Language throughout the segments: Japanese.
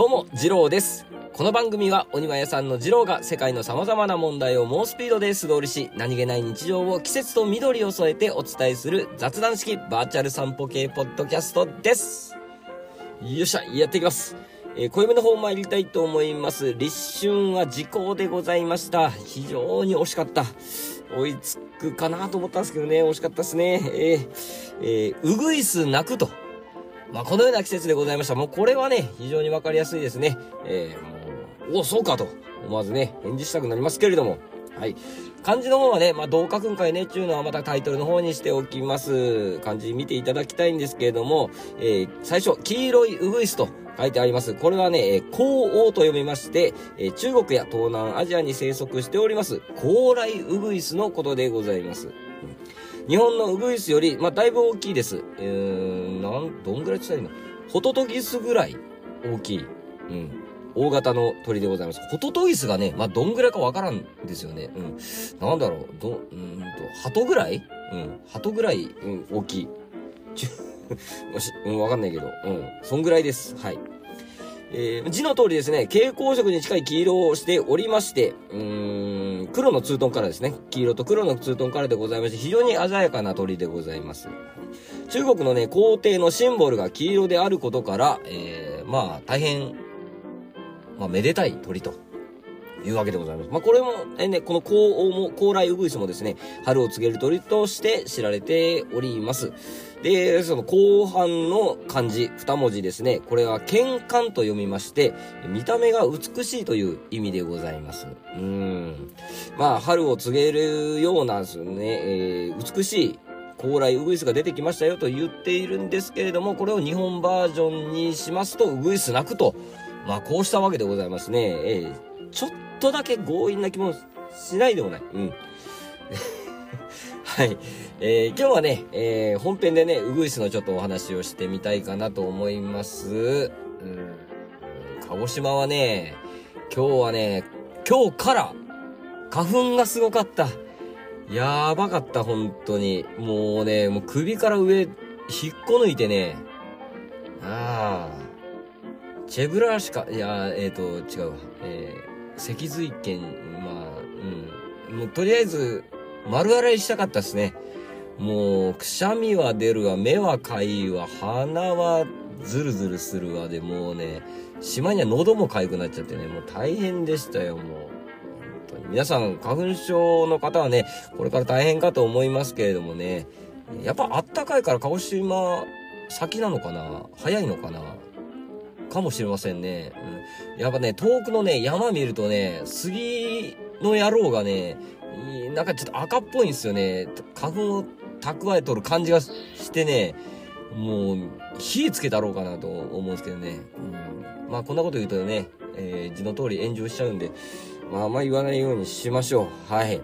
どうも、二郎です。この番組は、お庭屋さんの二郎が世界の様々な問題を猛スピードで素通りし、何気ない日常を季節と緑を添えてお伝えする雑談式バーチャル散歩系ポッドキャストです。よっしゃ、やっていきます。えー、暦の方参りたいと思います。立春は時効でございました。非常に惜しかった。追いつくかなと思ったんですけどね、惜しかったですね。えー、えー、うぐいす泣くと。まあ、このような季節でございました。もうこれはね、非常にわかりやすいですね。えー、もう、おそうかと、思わずね、返事したくなりますけれども。はい。漢字の方はね、まあ、どう書くんかいね、っていうのはまたタイトルの方にしておきます。漢字見ていただきたいんですけれども、えー、最初、黄色いうぐいすと書いてあります。これはね、えー、高王と読みまして、えー、中国や東南アジアに生息しております、高麗うぐいすのことでございます。日本のウグイスより、まあ、だいぶ大きいです。えー、なん、どんぐらい伝えるのホトトギスぐらい大きい。うん。大型の鳥でございます。ホトトギスがね、まあ、どんぐらいかわからんですよね。うん。なんだろう、ど、うんと、鳩ぐらい？うん。鳩ぐらい、うん、大きい。ちゅ、もし、うん、わかんないけど、うん。そんぐらいです。はい。えー、字の通りですね、蛍光色に近い黄色をしておりまして、うーん、黒のツートンカラーですね。黄色と黒のツートンカラーでございまして、非常に鮮やかな鳥でございます。中国のね、皇帝のシンボルが黄色であることから、えー、まあ、大変、まあ、めでたい鳥と。いうわけでございます。まあ、これも、えね、この高王も、高麗ウグイスもですね、春を告げる鳥として知られております。で、その後半の漢字、二文字ですね。これは、健康と読みまして、見た目が美しいという意味でございます。うん。まあ、春を告げるようなですね、えー、美しい高麗ウグイスが出てきましたよと言っているんですけれども、これを日本バージョンにしますと、ウグイス鳴くと。まあ、こうしたわけでございますね。えー、ちょっとだけ強引な気もしないでもない。うん。はい。えー、今日はね、えー、本編でね、ウグイスのちょっとお話をしてみたいかなと思います。うん。鹿児島はね、今日はね、今日から花粉がすごかった。やばかった、本当に。もうね、もう首から上、引っこ抜いてね、ああ、チェブラシカ、いや、えっ、ー、と、違うわ。えー、脊髄腱、まあ、うん。もうとりあえず、丸洗いしたかったですね。もう、くしゃみは出るわ、目はかゆいわ、鼻はズルズルするわで、もうね、しまいには喉もかゆくなっちゃってね、もう大変でしたよ、もう。皆さん、花粉症の方はね、これから大変かと思いますけれどもね、やっぱあったかいから鹿児島先なのかな早いのかなかもしれませんね。うん。やっぱね、遠くのね、山見るとね、杉の野郎がね、なんかちょっと赤っぽいんですよね。花粉を蓄えとる感じがしてね、もう、火つけたろうかなと思うんですけどね。うん。まあこんなこと言うとね、えー、字の通り炎上しちゃうんで、まああんま言わないようにしましょう。はい。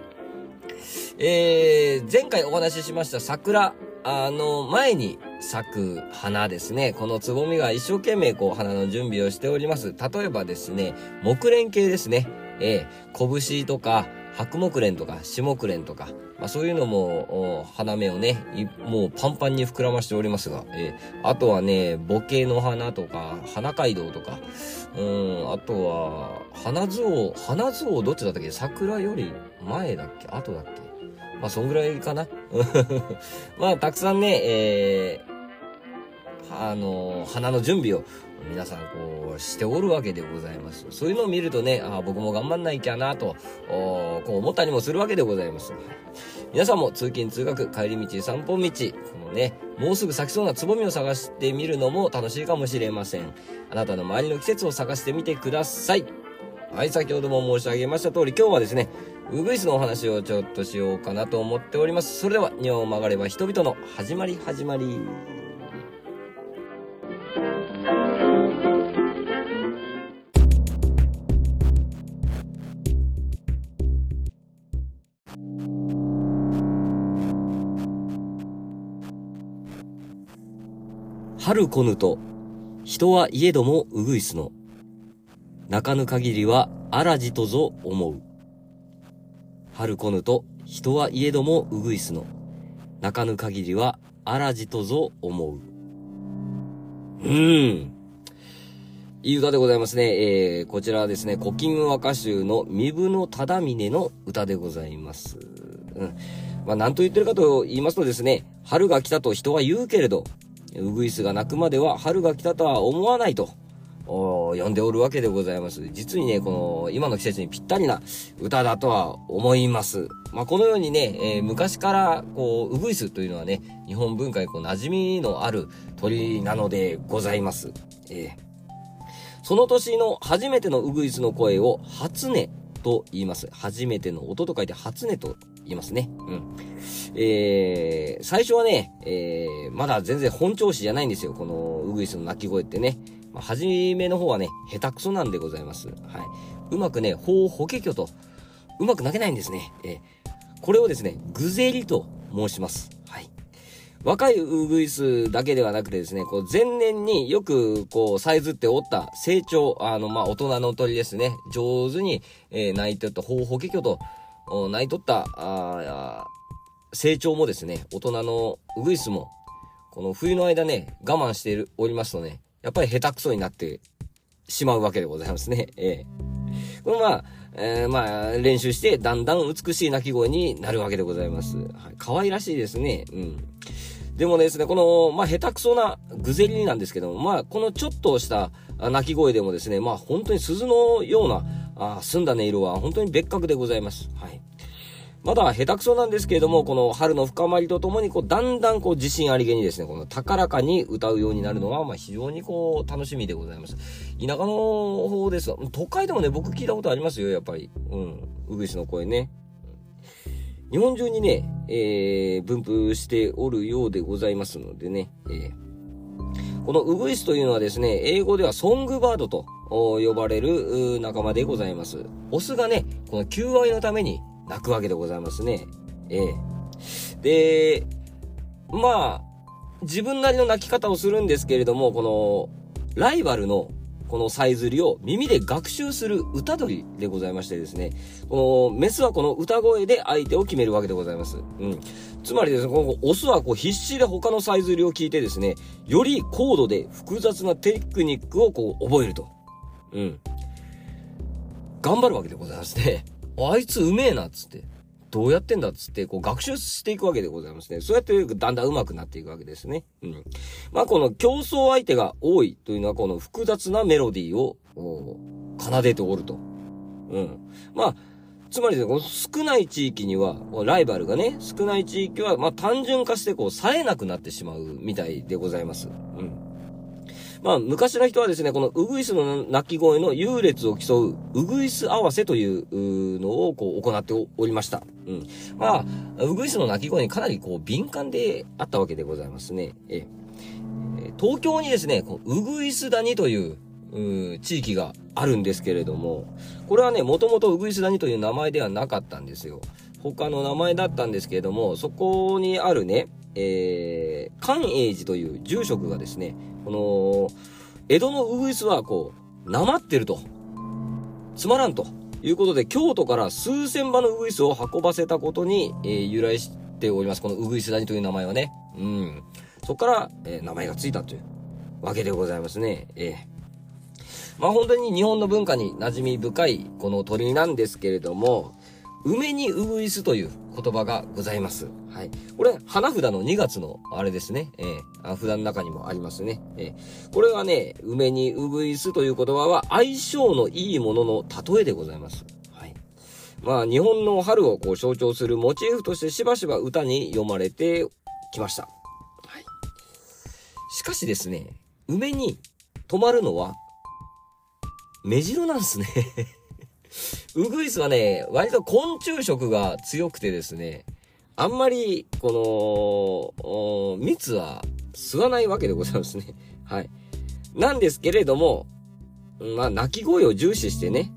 えー、前回お話ししました桜、あの、前に咲く花ですね。このつぼみが一生懸命こう花の準備をしております。例えばですね、木蓮系ですね。えー、拳とか、白木蓮とか、下木蓮とか、まあそういうのも、花芽をね、もうパンパンに膨らましておりますが、えー、あとはね、ボケの花とか、花街道とか、うん、あとは、花図王、花図王どっちだったっけ？桜より前だっけ？後だっけ？まあ、そんぐらいかな。まあ、たくさんね、えー、あのー、花の準備を皆さんこうしておるわけでございます。そういうのを見るとね、あ僕も頑張んないきゃなと、こう思ったりもするわけでございます。皆さんも通勤通学、帰り道、散歩道、このね、もうすぐ咲きそうなつぼみを探してみるのも楽しいかもしれません。あなたの周りの季節を探してみてください。はい、先ほども申し上げました通り、今日はですね、ウグイスのお話をちょっとしようかなと思っております。それでは、日本を曲がれば人々の始まり始まり。春来ぬと、人はいえどもウグイスの。泣かぬ限りは荒じとぞ思う。春来ぬと人はいえどもうぐいすの。泣かぬ限りは荒じとぞ思う。うーん。いい歌でございますね。えー、こちらはですね、古今和歌集の身分の忠峰の歌でございます。うん。まあ、何と言ってるかと言いますとですね、春が来たと人は言うけれど、ウグイスが鳴くまでは春が来たとは思わないと。呼んでおるわけでございます。実にね、この、今の季節にぴったりな歌だとは思います。まあ、このようにね、えー、昔から、こう、ウグイスというのはね、日本文化にこう、馴染みのある鳥なのでございます。えー、その年の初めてのウグイスの声を、初音と言います。初めての音と書いて、初音と言いますね。うん。えー、最初はね、えー、まだ全然本調子じゃないんですよ。このウグイスの鳴き声ってね。まあ、初めの方はね、下手くそなんでございます。はい。うまくね、法法華経と、うまく投げないんですね。えー、これをですね、グゼリと申します。はい。若いウグイスだけではなくてですね、こう前年によくこうサイズっておった成長、あのまあ大人の鳥ですね、上手に、えー、泣いてった法法華経と、泣いとった、あ成長もですね、大人のウグイスも、この冬の間ね、我慢しておりますとね、やっぱり下手くそになってしまうわけでございますね。ええこれまあ、えー、まあ、練習して、だんだん美しい鳴き声になるわけでございます。はい。可愛らしいですね。うん。でもですね、この、まあ、下手くそなグゼリなんですけども、まあ、このちょっとした鳴き声でもですね、まあ、本当に鈴のような、あ澄んだ音色は本当に別格でございます。はい。まだ下手くそなんですけれども、この春の深まりとともに、こう、だんだんこう、自信ありげにですね、この高らかに歌うようになるのは、まあ、非常にこう、楽しみでございます。田舎の方ですが、都会でもね、僕聞いたことありますよ、やっぱり。うん。うぐいすの声ね。日本中にね、えー、分布しておるようでございますのでね、えー、このウグイスというのはですね、英語ではソングバードと呼ばれる仲間でございます。オスがね、この求愛のために泣くわけでございますね。ええ、で、まあ、自分なりの泣き方をするんですけれども、この、ライバルのこのさえずりを耳で学習する歌取りでございましてですね、このメスはこの歌声で相手を決めるわけでございます。うん。つまりですね、このオスはこう必死で他のさえずりを聞いてですね、より高度で複雑なテクニックをこう覚えると。うん。頑張るわけでございますね。あいつうめえなっつって。どうやってんだっつって、こう学習していくわけでございますね。そうやってだんだん上手くなっていくわけですね。うん。まあこの競争相手が多いというのはこの複雑なメロディーを奏でておると。うん。まあ、つまり、ね、この少ない地域には、ライバルがね、少ない地域は、まあ単純化してこう、冴えなくなってしまうみたいでございます。うん。まあ、昔の人はですね、このウグイスの鳴き声の優劣を競う、ウグイス合わせというのをこう行っておりました。うん。まあ、ウグイスの鳴き声にかなりこう敏感であったわけでございますね。え東京にですね、こうウグイス谷という、う地域があるんですけれども、これはね、もともとウグイス谷という名前ではなかったんですよ。他の名前だったんですけれども、そこにあるね、えー、寛永寺という住職がですね、この、江戸のウグイスはこう、なまってると。つまらんと。いうことで、京都から数千羽のウグイスを運ばせたことに、えー、由来しております。このウグイス谷という名前はね。うん。そこから、えー、名前がついたというわけでございますね。えー、まあ本当に日本の文化に馴染み深いこの鳥なんですけれども、梅にウグイスという言葉がございます。はい。これ、花札の2月のあれですね。えー、札の中にもありますね。えー、これはね、梅にウグイスという言葉は相性のいいものの例えでございます。はい。まあ、日本の春をこう象徴するモチーフとしてしばしば歌に読まれてきました。はい。しかしですね、梅に止まるのは、目白なんですねウグイスはね、割と昆虫食が強くてですね、あんまり、この、蜜は吸わないわけでございますね。はい。なんですけれども、まあ、鳴き声を重視してね、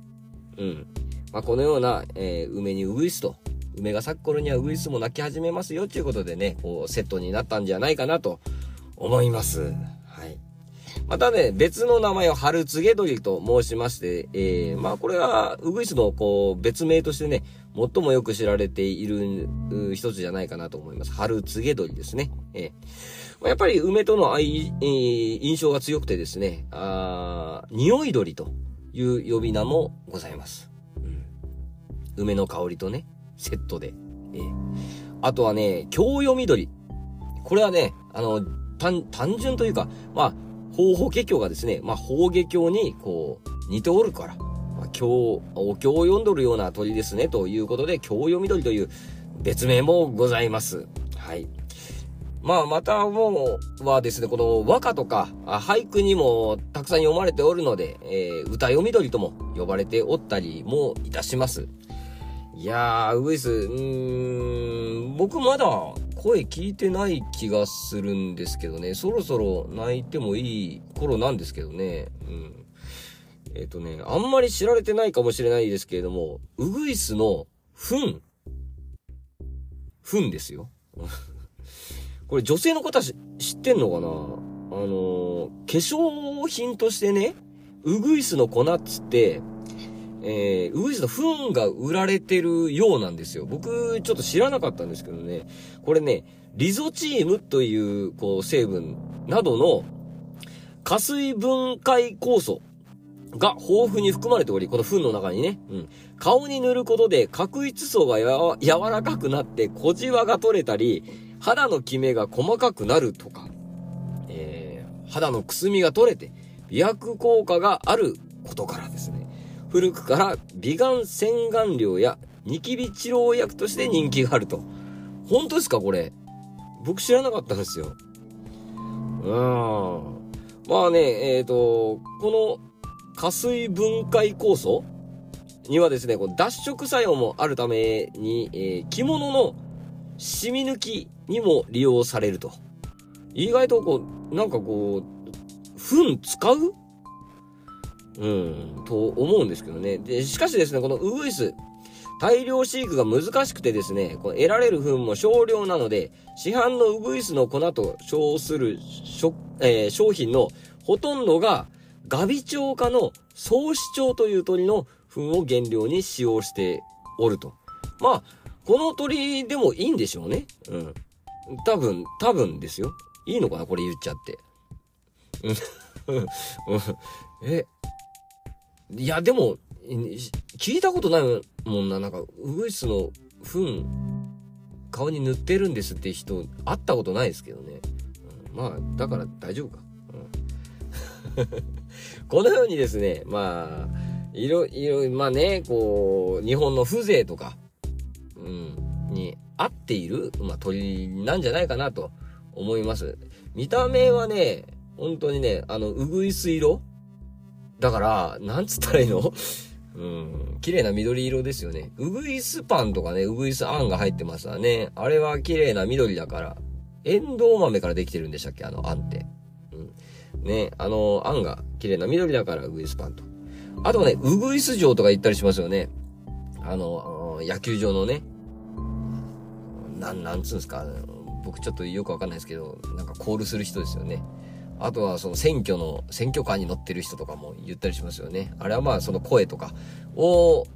うん。まあ、このような、えー、梅にウグイスと、梅が咲く頃にはウグイスも鳴き始めますよ、ということでね、こう、セットになったんじゃないかなと思います。はいまたね、別の名前を春告げ鳥と申しまして、えー、まあこれは、ウグイスのこう、別名としてね、最もよく知られている一つじゃないかなと思います。春告げ鳥ですね。えー、やっぱり梅との愛、えー、印象が強くてですね、あ匂い鳥という呼び名もございます。うん、梅の香りとね、セットで。えー、あとはね、京読み鳥。これはね、あの、単、単純というか、まあ、法法華経がですね、まあ、法華経に、こう、似ておるから、まあ、経、お経を読んどるような鳥ですね、ということで、経読み鳥という別名もございます。はい。まあ、またもうはですね、この和歌とか俳句にもたくさん読まれておるので、えー、歌読み鳥とも呼ばれておったりもいたします。いやー、ウグイス、うーん、僕まだ声聞いてない気がするんですけどね、そろそろ泣いてもいい頃なんですけどね、うん。えっ、ー、とね、あんまり知られてないかもしれないですけれども、ウグイスの糞。糞ですよ。これ女性の方知ってんのかな？あのー、化粧品としてね、ウグイスの粉っつって、えー、ウグイスの糞が売られてるようなんですよ。僕、ちょっと知らなかったんですけどね。これね、リゾチームという、こう、成分などの、加水分解酵素が豊富に含まれており、この糞の中にね、うん。顔に塗ることで角質層がや柔らかくなって小じわが取れたり、肌のキメが細かくなるとか、えー、肌のくすみが取れて、美白効果があることからですね。古くから美顔洗顔料やニキビ治療薬として人気があると。本当ですかこれ？僕知らなかったんですよ。うん。まあね、えっ、ー、と、この加水分解酵素にはですね、この脱色作用もあるために、えー、着物の染み抜きにも利用されると。意外とこう、なんかこう、糞使う？うん、と思うんですけどね。で、しかしですね、このウグイス、大量飼育が難しくてですね、この得られる糞も少量なので、市販のウグイスの粉と称するえー、商品のほとんどが、ガビチョウ科の総子鳥という鳥の糞を原料に使用しておると。まあ、この鳥でもいいんでしょうね。うん。多分、多分ですよ。いいのかなこれ言っちゃって。うん。え、いや、でも、聞いたことないもんな。なんか、ウグイスの糞、顔に塗ってるんですって人、会ったことないですけどね。うん、まあ、だから大丈夫か。うん、このようにですね、まあ、いろ、いろ、まあね、こう、日本の風情とか、うん、に合っている、まあ、鳥なんじゃないかなと思います。見た目はね、本当にね、あの、うぐいす色だから、なんつったらいいの？うん。綺麗な緑色ですよね。うぐいすパンとかね、うぐいすあんが入ってますわね。あれは綺麗な緑だから。エンドウ豆からできてるんでしたっけ？あのあんって。うん。ね、あの、あんが綺麗な緑だからうぐいすパンと。あとね、うぐいす城とか言ったりしますよね。あの、野球場のね。なん、なんつうんですか。僕ちょっとよくわかんないですけど、なんかコールする人ですよね。あとはその選挙の、選挙カーに乗ってる人とかも言ったりしますよね。あれはまあその声とかを、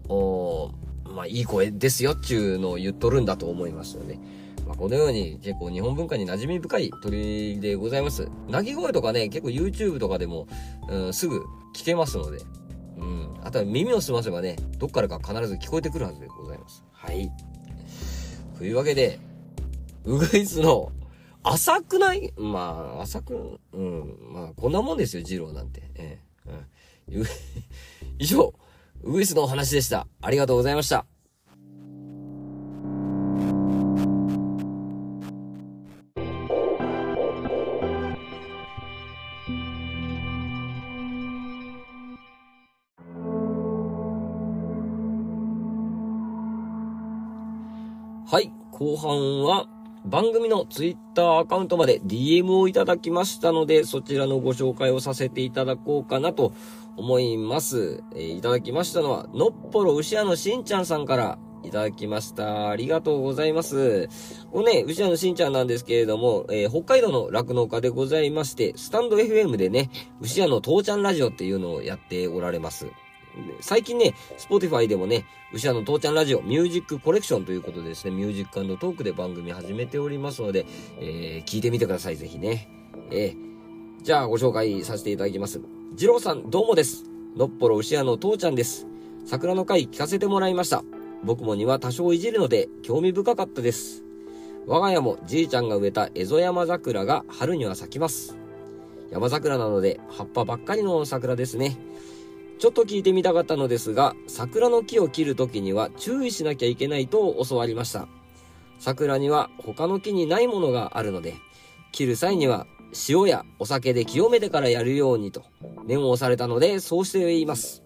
まあいい声ですよっていうのを言っとるんだと思いますよね。まあこのように結構日本文化に馴染み深い鳥でございます。鳴き声とかね、結構 YouTube とかでも、うん、すぐ聞けますので、うん。あとは耳を澄ませばね、どっからか必ず聞こえてくるはずでございます。はい。というわけで、ウグイスの浅くない？まあ、浅く、うん。まあ、こんなもんですよ、二郎なんて。ええ。うん、以上、ウグイスのお話でした。ありがとうございました。後半は、番組のツイッターアカウントまで DM をいただきましたので、そちらのご紹介をさせていただこうかなと思います。えー、いただきましたのは、のっぽろ牛屋のしんちゃんさんからいただきました。ありがとうございます。このね、牛屋のしんちゃんなんですけれども、えー、北海道の酪農家でございまして、スタンド FM でね、牛屋の父ちゃんラジオっていうのをやっておられます。最近ね、Spotify でもね、牛屋の父ちゃんラジオミュージックコレクションということでですね、ミュージックトークで番組始めておりますので、えー、聞いてみてください、ぜひね。えー、じゃあご紹介させていただきます。二郎さん、どうもです。のっぽろ牛屋の父ちゃんです。桜の回聞かせてもらいました。僕も庭多少いじるので興味深かったです。我が家もじいちゃんが植えたエゾヤマ桜が春には咲きます。山桜なので葉っぱばっかりの桜ですね。ちょっと聞いてみたかったのですが、桜の木を切るときには注意しなきゃいけないと教わりました。桜には他の木にないものがあるので、切る際には塩やお酒で清めてからやるようにと念を押されたので、そうしています。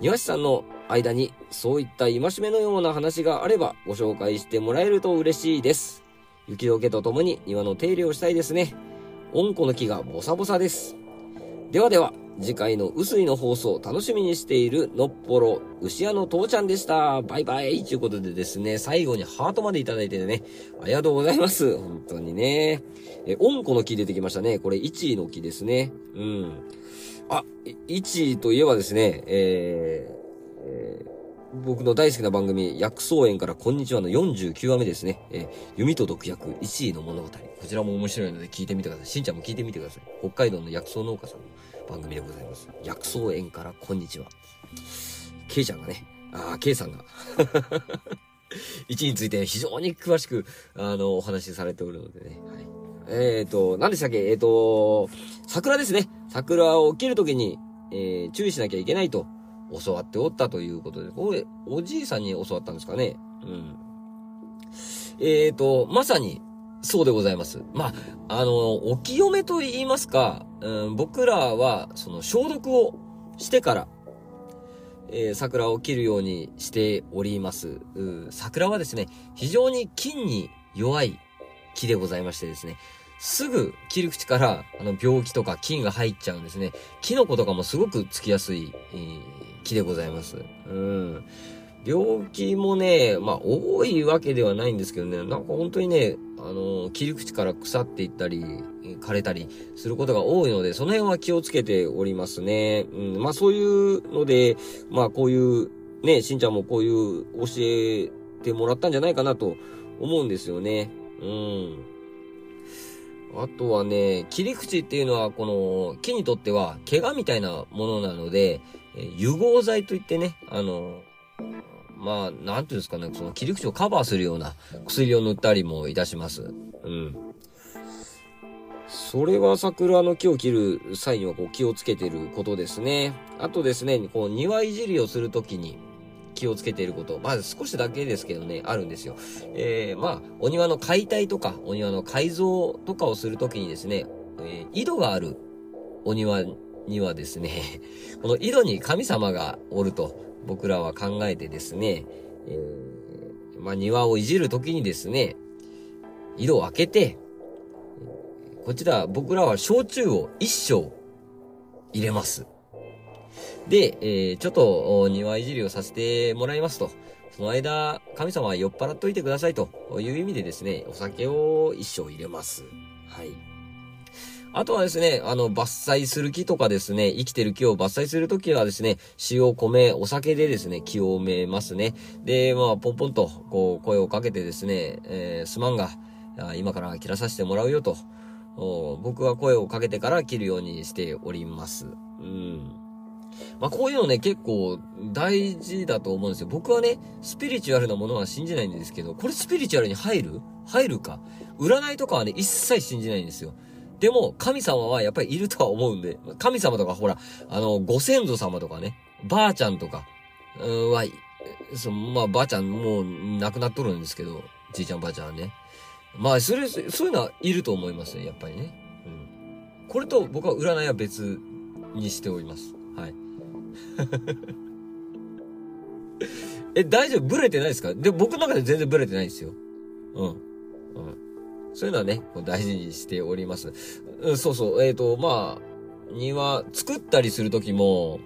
庭師さんの間にそういった戒めのような話があればご紹介してもらえると嬉しいです。雪解けとともに庭の手入れをしたいですね。温湖の木がボサボサです。ではでは、次回の薄いの放送楽しみにしているのっぽろ牛屋の父ちゃんでした。バイバイということでですね、最後にハートまでいただいてね、ありがとうございます。本当にね。え、温湖の木出てきましたね。これ1位の木ですね。うん。あ、1位といえばですね、えー、えー僕の大好きな番組、薬草園からこんにちはの49話目ですね。えー、弓と毒薬、1位の物語。こちらも面白いので聞いてみてください。しんちゃんも聞いてみてください。北海道の薬草農家さんの番組でございます。薬草園からこんにちは。ケイちゃんがね、ああ、ケイさんが 位置について非常に詳しく、あの、お話しされておるのでね。はい。えっ、ー、と、何でしたっけ？えっ、ー、と、桜ですね。桜を切るときに、えー、注意しなきゃいけないと教わっておったということで、これ、おじいさんに教わったんですかね？うん。えっ、ー、と、まさに、そうでございます。まあ、あの、お清めと言いますか、うん、僕らは、その消毒をしてから、えー、桜を切るようにしております。桜はですね、非常に菌に弱い木でございましてですね、すぐ切り口から、あの、病気とか菌が入っちゃうんですね。キノコとかもすごくつきやすい、えー、木でございます。うん。病気もね、まあ、多いわけではないんですけどね、なんか本当にね、あの、切り口から腐っていったり、枯れたりすることが多いので、その辺は気をつけておりますね。うん、まあそういうので、まあこういう、ね、しんちゃんもこういう教えてもらったんじゃないかなと思うんですよね。うん。あとはね、切り口っていうのは、この木にとっては怪我みたいなものなので、え融合剤といってね、あの、まあ、なんていうんですかね、その切り口をカバーするような薬を塗ったりもいたします。うん。それは桜の木を切る際にはこう気をつけてることですね。あとですね、こう庭いじりをするときに気をつけていること、まあ少しだけですけどね、あるんですよ。えー、まあ、お庭の解体とか、お庭の改造とかをするときにですね、えー、井戸があるお庭にはですね、この井戸に神様がおると。僕らは考えてですね、えー、まあ、庭をいじるときにですね、井戸を開けて、こちら、僕らは焼酎を一升入れます。で、えー、ちょっと庭いじりをさせてもらいますと。その間、神様は酔っ払っといてくださいという意味でですね、お酒を一升入れます。はい。あとはですね、あの、伐採する木とかですね、生きてる木を伐採するときはですね、塩、米、お酒でですね、木を埋めますね。で、まあ、ポンポンと、こう、声をかけてですね、えー、すまんが、今から切らさせてもらうよと、僕は声をかけてから切るようにしております。うん。まあ、こういうのね、結構大事だと思うんですよ。僕はね、スピリチュアルなものは信じないんですけど、これスピリチュアルに入る？入るか占いとかはね、一切信じないんですよ。でも、神様はやっぱりいるとは思うんで、神様とかほら、あの、ご先祖様とかね、ばあちゃんとか、うんは、その、まあ、ばあちゃんもう亡くなっとるんですけど、じいちゃんばあちゃんはね。まあ、それ、そういうのはいると思いますね、やっぱりね。うん。これと僕は占いは別にしております。はい。え、大丈夫？ブレてないですか？で、僕の中で全然ブレてないですよ。うん。うん。そういうのはね、大事にしております。うん、そうそう。えっ、ー、と、まあ、庭、作ったりするときも、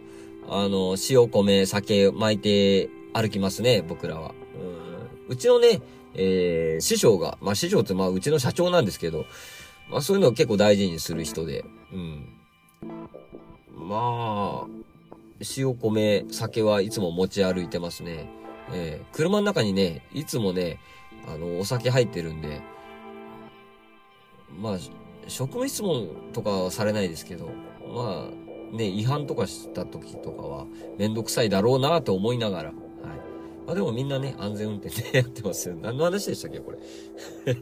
あの、塩米、酒巻いて歩きますね、僕らは。うん、うちのね、えー、師匠が、まあ師匠ってまあうちの社長なんですけど、まあそういうのを結構大事にする人で、うん。まあ、塩米、酒はいつも持ち歩いてますね。えー、車の中にね、いつもね、あの、お酒入ってるんで、まあ、職務質問とかはされないですけど、まあ、ね、違反とかした時とかは、めんどくさいだろうなと思いながら、はい。まあでもみんなね、安全運転でやってますよ。何の話でしたっけ、これ。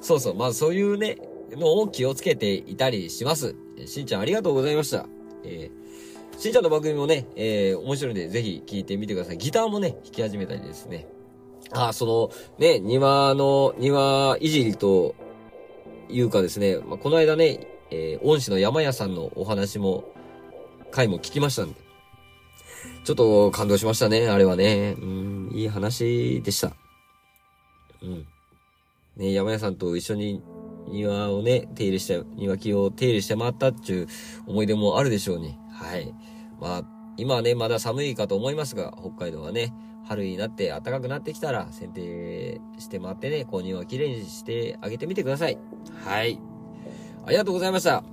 そうそう、まあそういうね、のを気をつけていたりします。しんちゃんありがとうございました。えー、しんちゃんの番組もね、えー、面白いんでぜひ聞いてみてください。ギターもね、弾き始めたりですね。あ、その、ね、庭の、庭いじりというかですね、まあ、この間ね、えー、恩師の山屋さんのお話も、回も聞きましたんで。ちょっと感動しましたね、あれはね。うん、いい話でした。うん。ね、山屋さんと一緒に庭をね、手入れして、庭木を手入れして回ったっていう思い出もあるでしょうに。はい。まあ、今はね、まだ寒いかと思いますが、北海道はね、春になって暖かくなってきたら、剪定して回ってね、こう庭きれいにしてあげてみてください。はい。ありがとうございました。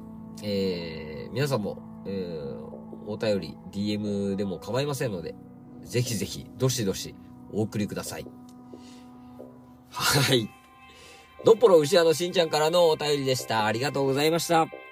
えー、皆さんも、えー、お便り、DM でも構いませんので、ぜひぜひ、どしどし、お送りください。はい。のっぽろ牛屋のしんちゃんからのお便りでした。ありがとうございました。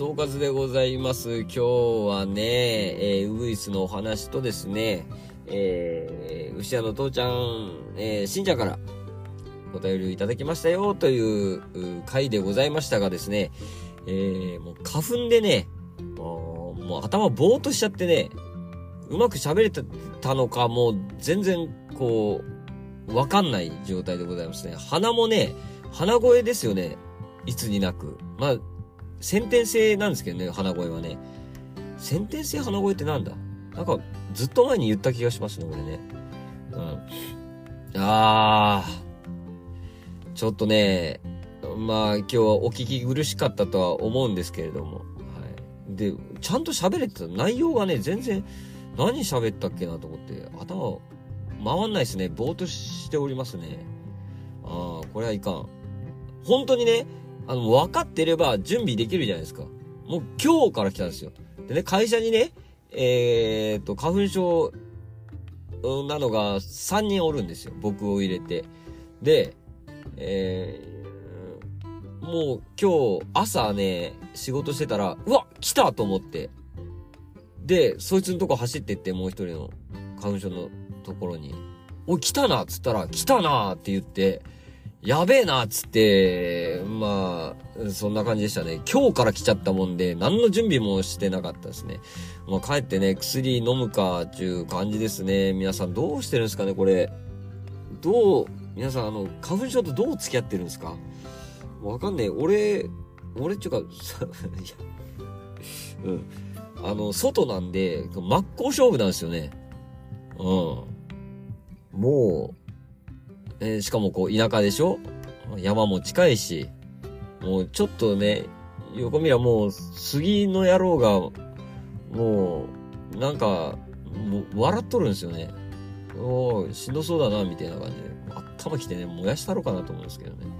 総括でございます。今日はね、えー、ウグイスのお話とですね、えー、牛屋の父ちゃん、えー、しんちゃんからお便りをいただきましたよという回でございましたがですね、えー、もう花粉でね、もう頭ぼーっとしちゃってね、うまく喋れてたのか、もう全然こう、わかんない状態でございますね。鼻もね、鼻声ですよね。いつになく。まあ、先天性なんですけどね、鼻声はね。先天性鼻声ってなんだ？なんか、ずっと前に言った気がしますね、これね。うん。あー。ちょっとね、まあ今日はお聞き苦しかったとは思うんですけれども。はい。で、ちゃんと喋れてた内容がね、全然、何喋ったっけなと思って、頭、回んないですね。ぼーっとしておりますね。ああ、これはいかん。本当にね、あの、分かってれば準備できるじゃないですか。もう今日から来たんですよ。でね、会社にね、えー、っと、花粉症なのが3人おるんですよ。僕を入れて。で、えー、もう今日朝ね、仕事してたら、うわ来たと思って。で、そいつのとこ走ってって、もう一人の花粉症のところに、おい、来たなっつったら、来たなって言って、やべえなっつって、まあ、そんな感じでしたね。今日から来ちゃったもんで、何の準備もしてなかったですね。まあ、帰ってね、薬飲むか、っていう感じですね。皆さんどうしてるんですかね、これ。どう、皆さん、あの、花粉症とどう付き合ってるんですか？わかんねえ。俺、俺っていうか、いや、うん。あの、外なんで、真っ向勝負なんですよね。うん。もう、えー、しかもこう田舎でしょ？山も近いし、もうちょっとね、横見りゃもう杉の野郎が、もう、なんか、もう笑っとるんですよね。おー、しんどそうだな、みたいな感じで。頭きてね、燃やしたろうかなと思うんですけどね。うん、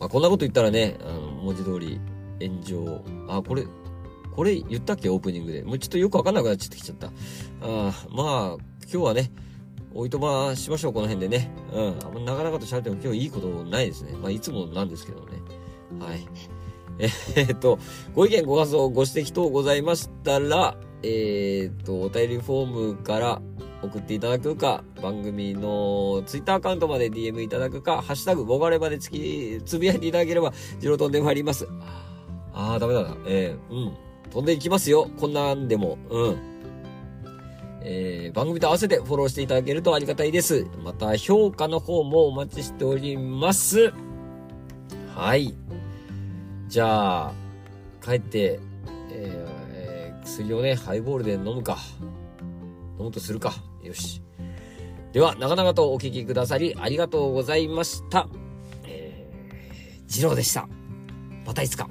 まあ、こんなこと言ったらね、あの、文字通り炎上。あ、これ、これ言ったっけ？オープニングで。もうちょっとよくわかんなくなっちゃってきちゃった。あまあ、今日はね、おいとましましょう、この辺でね。うん。あんま長々と喋っても今日いいことないですね。まあ、いつもなんですけどね。はい。え、っと、ご意見、ご感想、ご指摘等ございましたら、えー、っと、お便りフォームから送っていただくか、番組のツイッターアカウントまで DM いただくか、ハッシュタグ、ボガレバでつき、つぶやいていただければ、ジロトンで参ります。あー、ダメだな。えー、うん。飛んでいきますよ。こんなんでも。うん。えー、番組と合わせてフォローしていただけるとありがたいです。また、評価の方もお待ちしております。はい。じゃあ、帰って、えー、薬をね、ハイボールで飲むか。飲むとするか。よし。では、長々とお聞きくださりありがとうございました。えー、次郎でした。またいつか。